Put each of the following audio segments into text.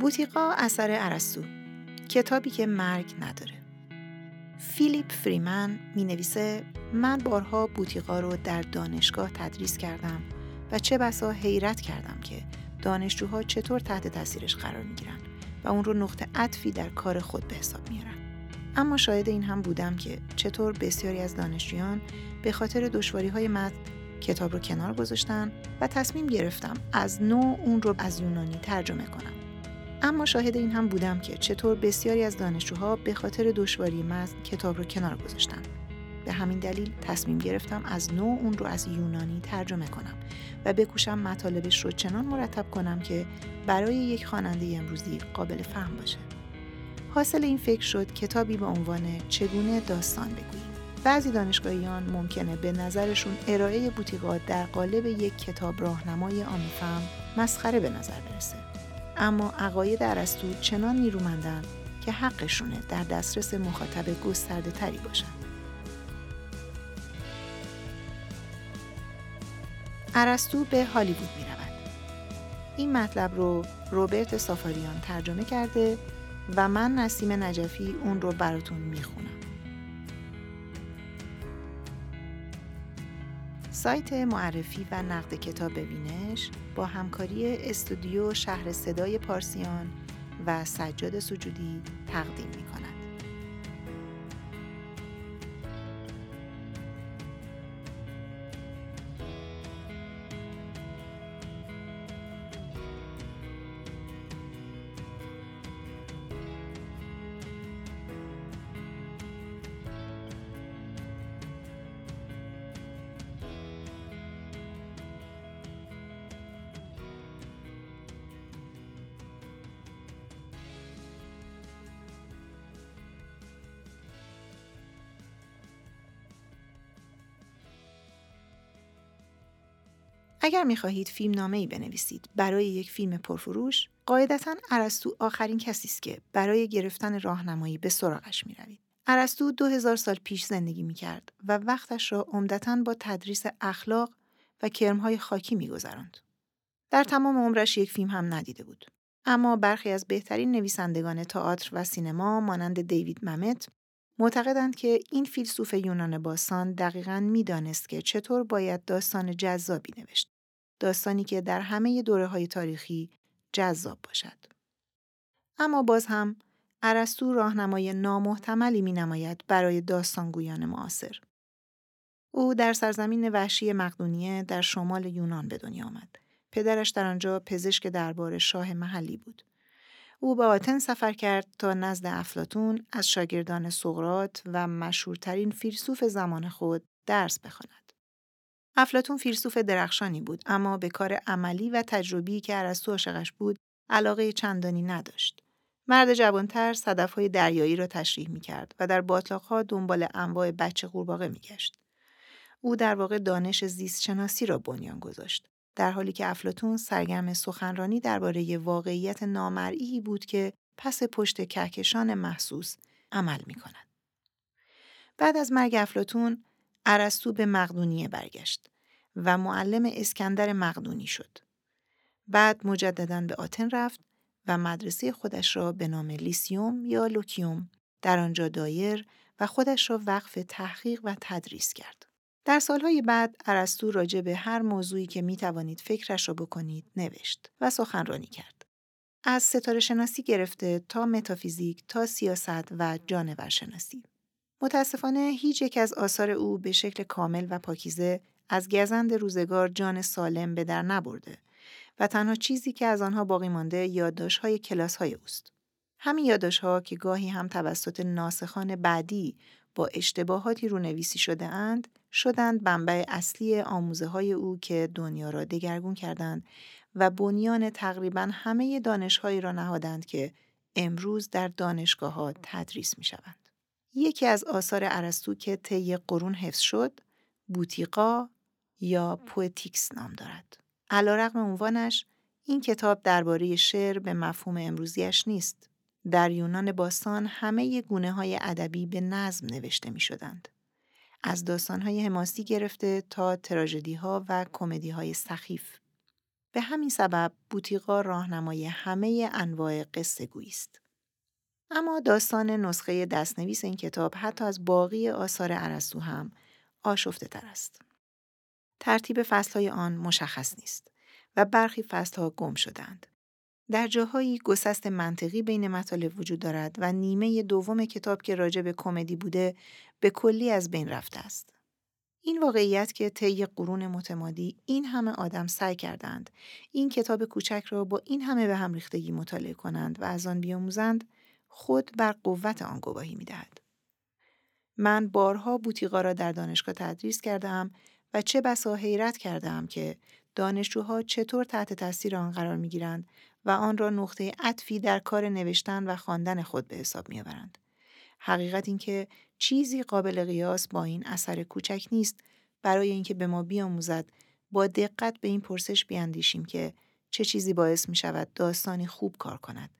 بوتیقا اثر ارسطو کتابی که مرگ نداره فیلیپ فریمن می نویسه من بارها بوتیقا رو در دانشگاه تدریس کردم و چه بسا حیرت کردم که دانشجوها چطور تحت تاثیرش قرار می گیرن و اون رو نقطه عطفی در کار خود به حساب میارن. اما شاهد این هم بودم که چطور بسیاری از دانشجویان به خاطر دشواری های متن کتاب رو کنار گذاشتن و تصمیم گرفتم از نو اون رو از یونانی ترجمه کنم. اما شاهد این هم بودم که چطور بسیاری از دانشجوها به خاطر دشواری متن کتاب رو کنار گذاشتن. به همین دلیل تصمیم گرفتم از نو اون رو از یونانی ترجمه کنم و بکوشم مطالبش رو چنان مرتب کنم که برای یک خواننده امروزی قابل فهم باشه. حاصل این فکر شد کتابی به عنوان چگونه داستان بگوییم. بعضی دانشگاهیان ممکنه به نظرشون ارائه بوتیقا در قالب یک کتاب راهنمای عامه مسخره به نظر برسه. اما عقاید ارسطو چنان نیرومندن که حقشونه در دسترس مخاطب گسترده تری باشن. ارسطو به هالیوود می رود. این مطلب رو روبرت سافاریان ترجمه کرده و من نسیم نجفی اون رو براتون می‌خونم. سایت معرفی و نقد کتاب بینش با همکاری استودیو شهر صدای پارسیان و سجاد سجودی تقدیم می اگر می‌خواهید فیلم نامه ای بنویسید برای یک فیلم پرفروش، قاعدتا ارسطو آخرین کسی است که برای گرفتن راهنمایی به سراغش می‌روید. ارسطو دو هزار سال پیش زندگی می‌کرد و وقتش را عمدتا با تدریس اخلاق و کرمهای خاکی میگذراند. در تمام عمرش یک فیلم هم ندیده بود. اما برخی از بهترین نویسندگان تئاتر و سینما مانند دیوید ممت معتقدند که این فیلسوف یونان باستان دقیقا می‌دانست که چطور باید داستان جذابی نوشت. داستانی که در همه دوره های تاریخی جذاب باشد. اما باز هم ارسطو راهنمای نامحتملی می نماید برای داستانگویان معاصر. او در سرزمین وحشی مقدونیه در شمال یونان به دنیا آمد. پدرش در آنجا پزشک دربار شاه محلی بود. او به آتن سفر کرد تا نزد افلاتون از شاگردان سقرات و مشهورترین فیلسوف زمان خود درس بخواند. افلاتون فیلسوف درخشانی بود اما به کار عملی و تجربی که ارسطو عاشقش بود علاقه چندانی نداشت. مرد جوانتر صدفهای دریایی را تشریح می کرد و در باطلاقها دنبال انواع بچه قورباغه می گشت. او در واقع دانش زیست شناسی را بنیان گذاشت. در حالی که افلاتون سرگرم سخنرانی درباره واقعیت نامرئی بود که پس پشت کهکشان محسوس عمل می کند. بعد از مرگ افلاطون ارسطو به مقدونیه برگشت و معلم اسکندر مقدونی شد. بعد مجددا به آتن رفت و مدرسه خودش را به نام لیسیوم یا لوکیوم در آنجا دایر و خودش را وقف تحقیق و تدریس کرد. در سالهای بعد ارسطو راجع به هر موضوعی که می توانید فکرش را بکنید نوشت و سخنرانی کرد. از ستاره شناسی گرفته تا متافیزیک تا سیاست و جانور شناسی. متاسفانه هیچ یک از آثار او به شکل کامل و پاکیزه از گزند روزگار جان سالم به در نبرده و تنها چیزی که از آنها باقی مانده یادداشت‌های کلاس‌های اوست. همین یادداشت‌ها که گاهی هم توسط ناسخان بعدی با اشتباهاتی رونویسی شده اند، شدند بنبع اصلی آموزه های او که دنیا را دگرگون کردند و بنیان تقریبا همه دانشهایی را نهادند که امروز در دانشگاه ها تدریس می شوند. یکی از آثار ارسطو که طی قرون حفظ شد، بوتیقا یا پوتیکس نام دارد. علیرغم عنوانش، این کتاب درباره شعر به مفهوم امروزیش نیست. در یونان باستان همه گونه های ادبی به نظم نوشته می شدند. از داستان های حماسی گرفته تا تراژدی ها و کمدی های سخیف. به همین سبب بوتیقا راهنمای همه انواع قصه است. اما داستان نسخه دستنویس این کتاب حتی از باقی آثار عرستو هم آشفته تر است. ترتیب فصلهای آن مشخص نیست و برخی فصلها گم شدند. در جاهایی گسست منطقی بین مطالب وجود دارد و نیمه دوم کتاب که راجع به کمدی بوده به کلی از بین رفته است. این واقعیت که طی قرون متمادی این همه آدم سعی کردند این کتاب کوچک را با این همه به هم ریختگی مطالعه کنند و از آن بیاموزند خود بر قوت آن گواهی می‌دهد. من بارها بوتیقا را در دانشگاه تدریس کردم و چه بسا حیرت کردم که دانشجوها چطور تحت تاثیر آن قرار می گیرند و آن را نقطه عطفی در کار نوشتن و خواندن خود به حساب می آورند. حقیقت اینکه چیزی قابل قیاس با این اثر کوچک نیست برای اینکه به ما بیاموزد با دقت به این پرسش بیاندیشیم که چه چیزی باعث می شود داستانی خوب کار کند.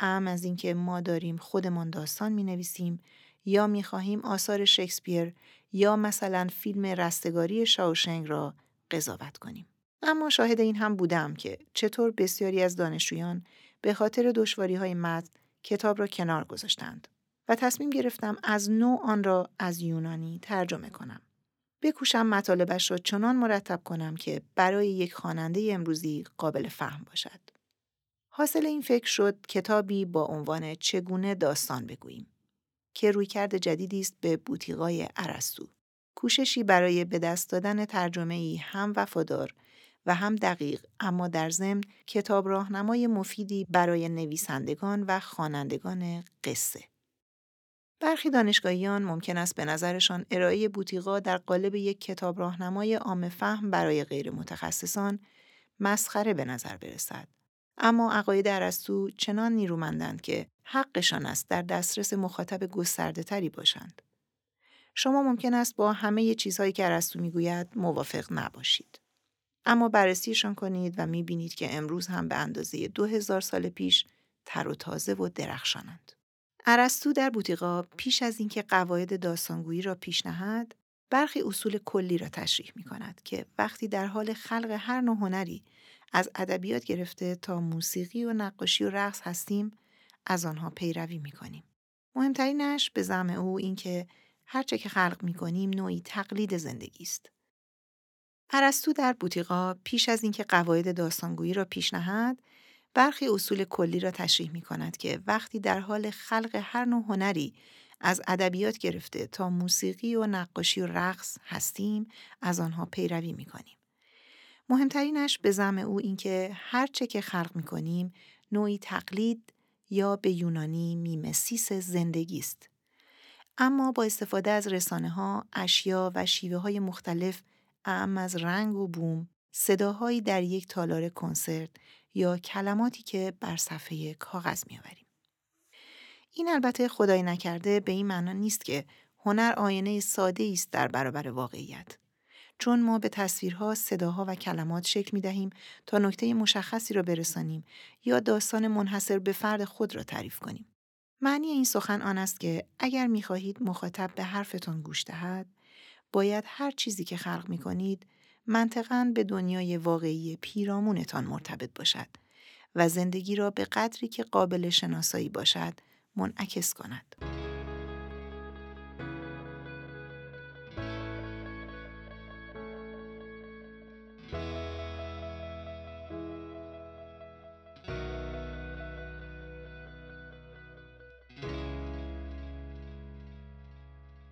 ام از اینکه ما داریم خودمان داستان می نویسیم یا می خواهیم آثار شکسپیر یا مثلا فیلم رستگاری شاوشنگ را قضاوت کنیم. اما شاهد این هم بودم که چطور بسیاری از دانشجویان به خاطر دشواری های متن کتاب را کنار گذاشتند و تصمیم گرفتم از نو آن را از یونانی ترجمه کنم. بکوشم مطالبش را چنان مرتب کنم که برای یک خواننده امروزی قابل فهم باشد. حاصل این فکر شد کتابی با عنوان چگونه داستان بگوییم که رویکرد جدیدی است به بوتیقای ارسطو. کوششی برای به دست دادن ترجمه ای هم وفادار و هم دقیق اما در ضمن کتاب راهنمای مفیدی برای نویسندگان و خوانندگان قصه. برخی دانشگاهیان ممکن است به نظرشان ارائه بوتیقا در قالب یک کتاب راهنمای عام فهم برای غیر متخصصان مسخره به نظر برسد. اما عقاید ارسطو چنان نیرومندند که حقشان است در دسترس مخاطب گسترده تری باشند. شما ممکن است با همه چیزهایی که ارسطو می‌گوید موافق نباشید. اما بررسیشان کنید و می‌بینید که امروز هم به اندازه دو هزار سال پیش تر و تازه و درخشانند. ارسطو در بوتیقا پیش از اینکه قواعد داستانگویی را پیش نهد، برخی اصول کلی را تشریح می کند که وقتی در حال خلق هر نوع هنری از ادبیات گرفته تا موسیقی و نقاشی و رقص هستیم از آنها پیروی می کنیم. مهمترینش به زم او اینکه هرچه که خلق می کنیم نوعی تقلید زندگی است. ارسطو در بوتیقا پیش از اینکه قواعد داستانگویی را پیش نهد برخی اصول کلی را تشریح می کند که وقتی در حال خلق هر نوع هنری از ادبیات گرفته تا موسیقی و نقاشی و رقص هستیم از آنها پیروی می کنیم. مهمترینش به زم او اینکه هر چه که خلق می کنیم نوعی تقلید یا به یونانی میمسیس زندگی است. اما با استفاده از رسانه ها، اشیا و شیوه های مختلف اعم از رنگ و بوم، صداهایی در یک تالار کنسرت یا کلماتی که بر صفحه کاغذ میآوریم. این البته خدای نکرده به این معنا نیست که هنر آینه ساده است در برابر واقعیت. چون ما به تصویرها، صداها و کلمات شکل می دهیم تا نکته مشخصی را برسانیم یا داستان منحصر به فرد خود را تعریف کنیم. معنی این سخن آن است که اگر می خواهید مخاطب به حرفتان گوش دهد، باید هر چیزی که خلق می کنید منطقا به دنیای واقعی پیرامونتان مرتبط باشد و زندگی را به قدری که قابل شناسایی باشد منعکس کند.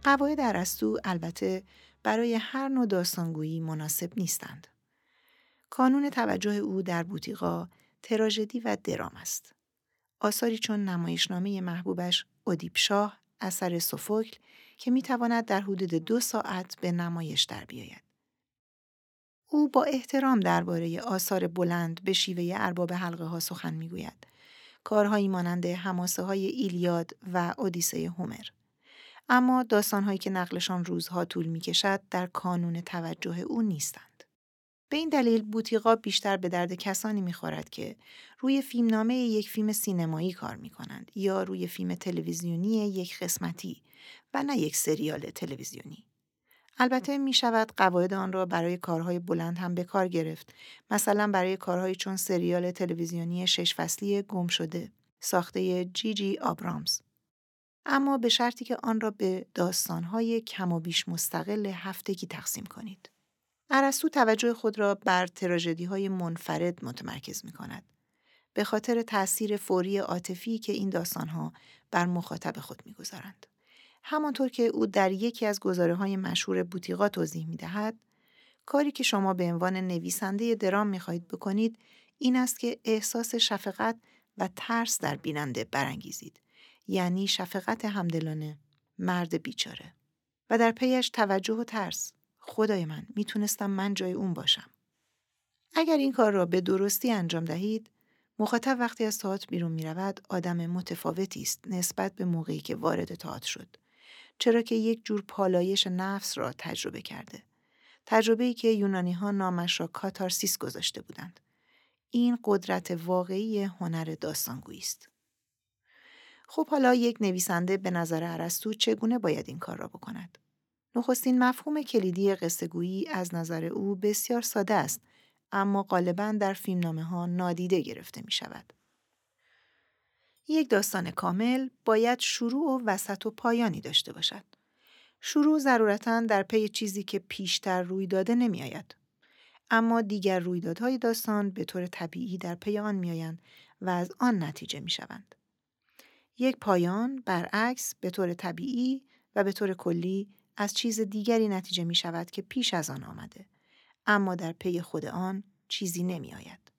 قواعد ارسطو البته برای هر نوع داستانگویی مناسب نیستند. کانون توجه او در بوتیقا تراژدی و درام است. آثاری چون نمایشنامه محبوبش ادیپ شاه اثر سوفوکل که می‌تواند در حدود دو ساعت به نمایش در بیاید. او با احترام درباره آثار بلند به شیوه ارباب حلقه ها سخن می‌گوید. کارهایی مانند هماسه های ایلیاد و اودیسه هومر. اما داستانهایی که نقلشان روزها طول می کشد در کانون توجه او نیستند. به این دلیل بوتیقا بیشتر به درد کسانی می‌خورد که روی فیلمنامه یک فیلم سینمایی کار می کنند یا روی فیلم تلویزیونی یک قسمتی و نه یک سریال تلویزیونی. البته می شود قواعد آن را برای کارهای بلند هم به کار گرفت. مثلا برای کارهایی چون سریال تلویزیونی شش فصلی گم شده. ساخته جی جی آبرامز. اما به شرطی که آن را به داستانهای کم و بیش مستقل هفتگی تقسیم کنید. ارسطو توجه خود را بر تراژدی های منفرد متمرکز می کند. به خاطر تأثیر فوری عاطفی که این داستانها بر مخاطب خود می‌گذارند. همانطور که او در یکی از گزاره های مشهور بوتیقا توضیح می دهد، کاری که شما به عنوان نویسنده درام می خواهید بکنید این است که احساس شفقت و ترس در بیننده برانگیزید. یعنی شفقت همدلانه، مرد بیچاره. و در پیش توجه و ترس. خدای من می‌تونستم من جای اون باشم. اگر این کار را به درستی انجام دهید، مخاطب وقتی از تئاتر بیرون می رود آدم متفاوتی است نسبت به موقعی که وارد تئاتر شد. چرا که یک جور پالایش نفس را تجربه کرده. تجربه ای که یونانی ها نامش را کاتارسیس گذاشته بودند. این قدرت واقعی هنر داستانگویی است. خب حالا یک نویسنده به نظر ارسطو چگونه باید این کار را بکند؟ نخستین مفهوم کلیدی قصه از نظر او بسیار ساده است اما غالبا در فیلمنامه ها نادیده گرفته می شود. یک داستان کامل باید شروع و وسط و پایانی داشته باشد. شروع ضرورتا در پی چیزی که پیشتر روی داده نمی آید. اما دیگر رویدادهای داستان به طور طبیعی در پی آن می آیند و از آن نتیجه می شوند. یک پایان برعکس به طور طبیعی و به طور کلی از چیز دیگری نتیجه می شود که پیش از آن آمده. اما در پی خود آن چیزی نمی آید.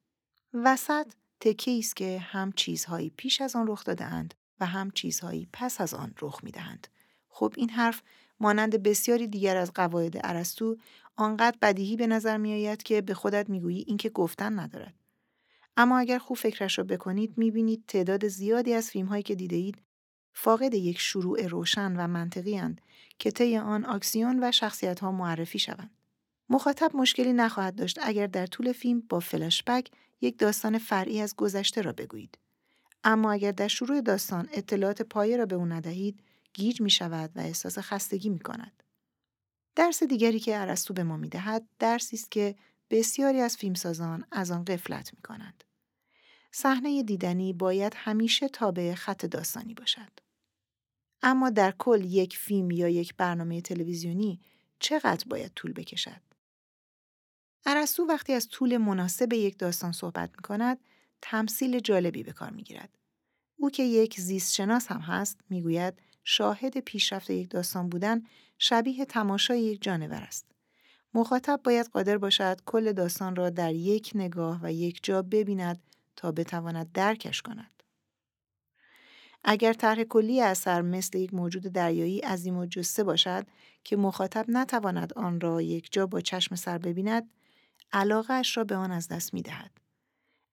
وسط تکه است که هم چیزهایی پیش از آن رخ داده اند و هم چیزهایی پس از آن رخ می دهند. خب این حرف مانند بسیاری دیگر از قواعد ارسطو آنقدر بدیهی به نظر می آید که به خودت می‌گویی این که گفتن ندارد. اما اگر خوب فکرش را بکنید می‌بینید تعداد زیادی از فیلم هایی که دیده اید فاقد یک شروع روشن و منطقی اند که طی آن آکسیون و شخصیت ها معرفی شوند. مخاطب مشکلی نخواهد داشت اگر در طول فیلم با فلشبک یک داستان فرعی از گذشته را بگویید. اما اگر در شروع داستان اطلاعات پایه را به او ندهید، گیج می شود و احساس خستگی می کند. درس دیگری که ارسطو به ما می دهد درسی است که بسیاری از فیلمسازان از آن قفلت می کنند. صحنه دیدنی باید همیشه تابع خط داستانی باشد. اما در کل یک فیلم یا یک برنامه تلویزیونی چقدر باید طول بکشد؟ ارسطو وقتی از طول مناسب یک داستان صحبت می کند، تمثیل جالبی به کار می گیرد. او که یک زیست شناس هم هست، می‌گوید شاهد پیشرفت یک داستان بودن شبیه تماشای یک جانور است. مخاطب باید قادر باشد کل داستان را در یک نگاه و یک جا ببیند تا بتواند درکش کند. اگر طرح کلی اثر مثل یک موجود دریایی عظیم و جسته باشد که مخاطب نتواند آن را یک جا با چشم سر ببیند، علاقه اش را به آن از دست می دهد.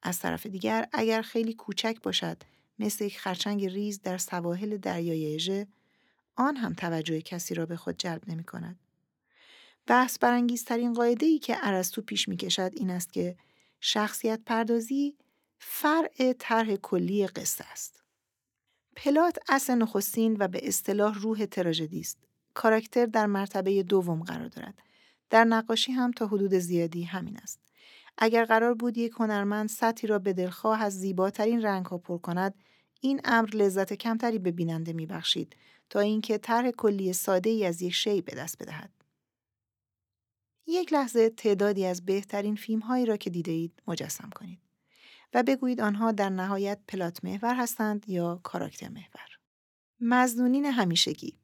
از طرف دیگر اگر خیلی کوچک باشد مثل یک خرچنگ ریز در سواحل دریای اژه آن هم توجه کسی را به خود جلب نمی کند. بحث برانگیزترین قاعده ای که ارسطو پیش می کشد این است که شخصیت پردازی فرع طرح کلی قصه است. پلات اصل نخستین و به اصطلاح روح تراژدی است. کاراکتر در مرتبه دوم قرار دارد. در نقاشی هم تا حدود زیادی همین است. اگر قرار بود یک هنرمند سطحی را به دلخواه از زیباترین رنگ ها پر کند، این امر لذت کمتری به بیننده میبخشید تا اینکه طرح کلی ساده ای از یک شی به دست بدهد. یک لحظه تعدادی از بهترین فیلم هایی را که دیده اید مجسم کنید و بگویید آنها در نهایت plot محور هستند یا کاراکتر محور. مزنونین همیشگی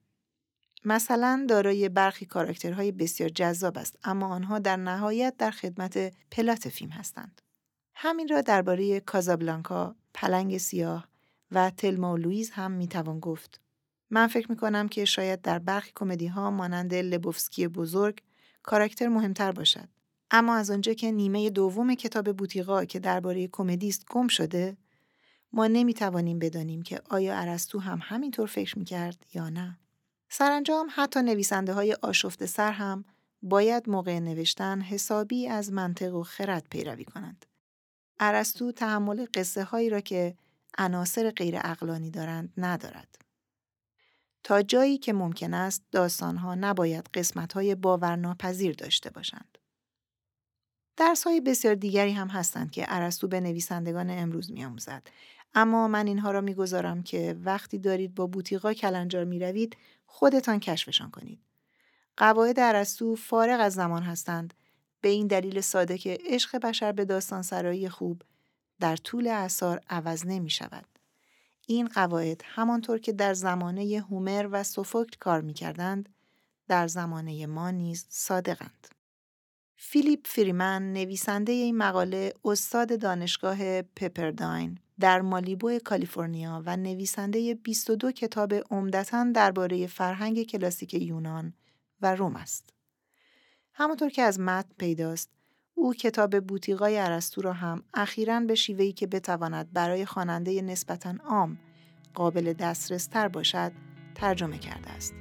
مثلا دارای برخی کاراکترهای بسیار جذاب است اما آنها در نهایت در خدمت plot فیلم هستند. همین را درباره کازابلانکا، پلنگ سیاه و تلما و لویز هم می‌توان گفت. من فکر می کنم که شاید در برخی کمدی ها مانند لبوفسکی بزرگ کاراکتر مهمتر باشد. اما از آنجا که نیمه دوم کتاب بوتیقا که درباره کمدی است گم شده، ما نمی توانیم بدانیم که آیا ارسطو هم همینطور فکر می کرد یا نه. سرانجام حتی نویسنده های آشفت سر هم باید موقع نوشتن حسابی از منطق و خرد پیروی کنند. ارسطو تحمل قصه هایی را که عناصر غیر اقلانی دارند ندارد. تا جایی که ممکن است داستانها نباید قسمتهای باورناپذیر داشته باشند. درس های بسیار دیگری هم هستند که عرستو به نویسندگان امروز میآموزد اما من اینها را می‌گذارم که وقتی دارید با بوتیقا کلنجار می روید خودتان کشفشان کنید. قواعد عرستو فارغ از زمان هستند به این دلیل ساده که عشق بشر به داستان سرایی خوب در طول اثار عوض نمی شود. این قواعد همانطور که در زمانه هومر و سوفوکل کار می کردند، در زمانه ما نیز صادقند. فیلیپ فریمن نویسنده این مقاله استاد دانشگاه پپرداین در مالیبو کالیفرنیا و نویسنده 22 کتاب عمدتا درباره فرهنگ کلاسیک یونان و روم است. همانطور که از متن پیداست، او کتاب بوتیقای ارسطو را هم اخیرا به شیوهی که بتواند برای خواننده نسبتا عام قابل دسترس تر باشد ترجمه کرده است.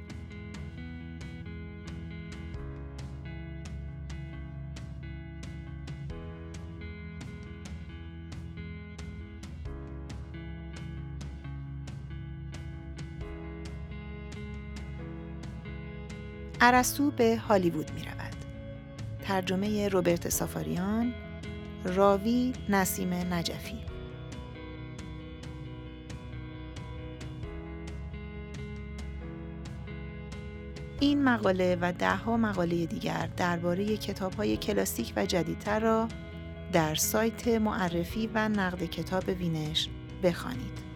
ارسطو به هالیوود می رود. ترجمه روبرت سافاریان راوی نسیم نجفی این مقاله و دهها مقاله دیگر درباره های کلاسیک و جدیدتر را در سایت معرفی و نقد کتاب وینش بخوانید.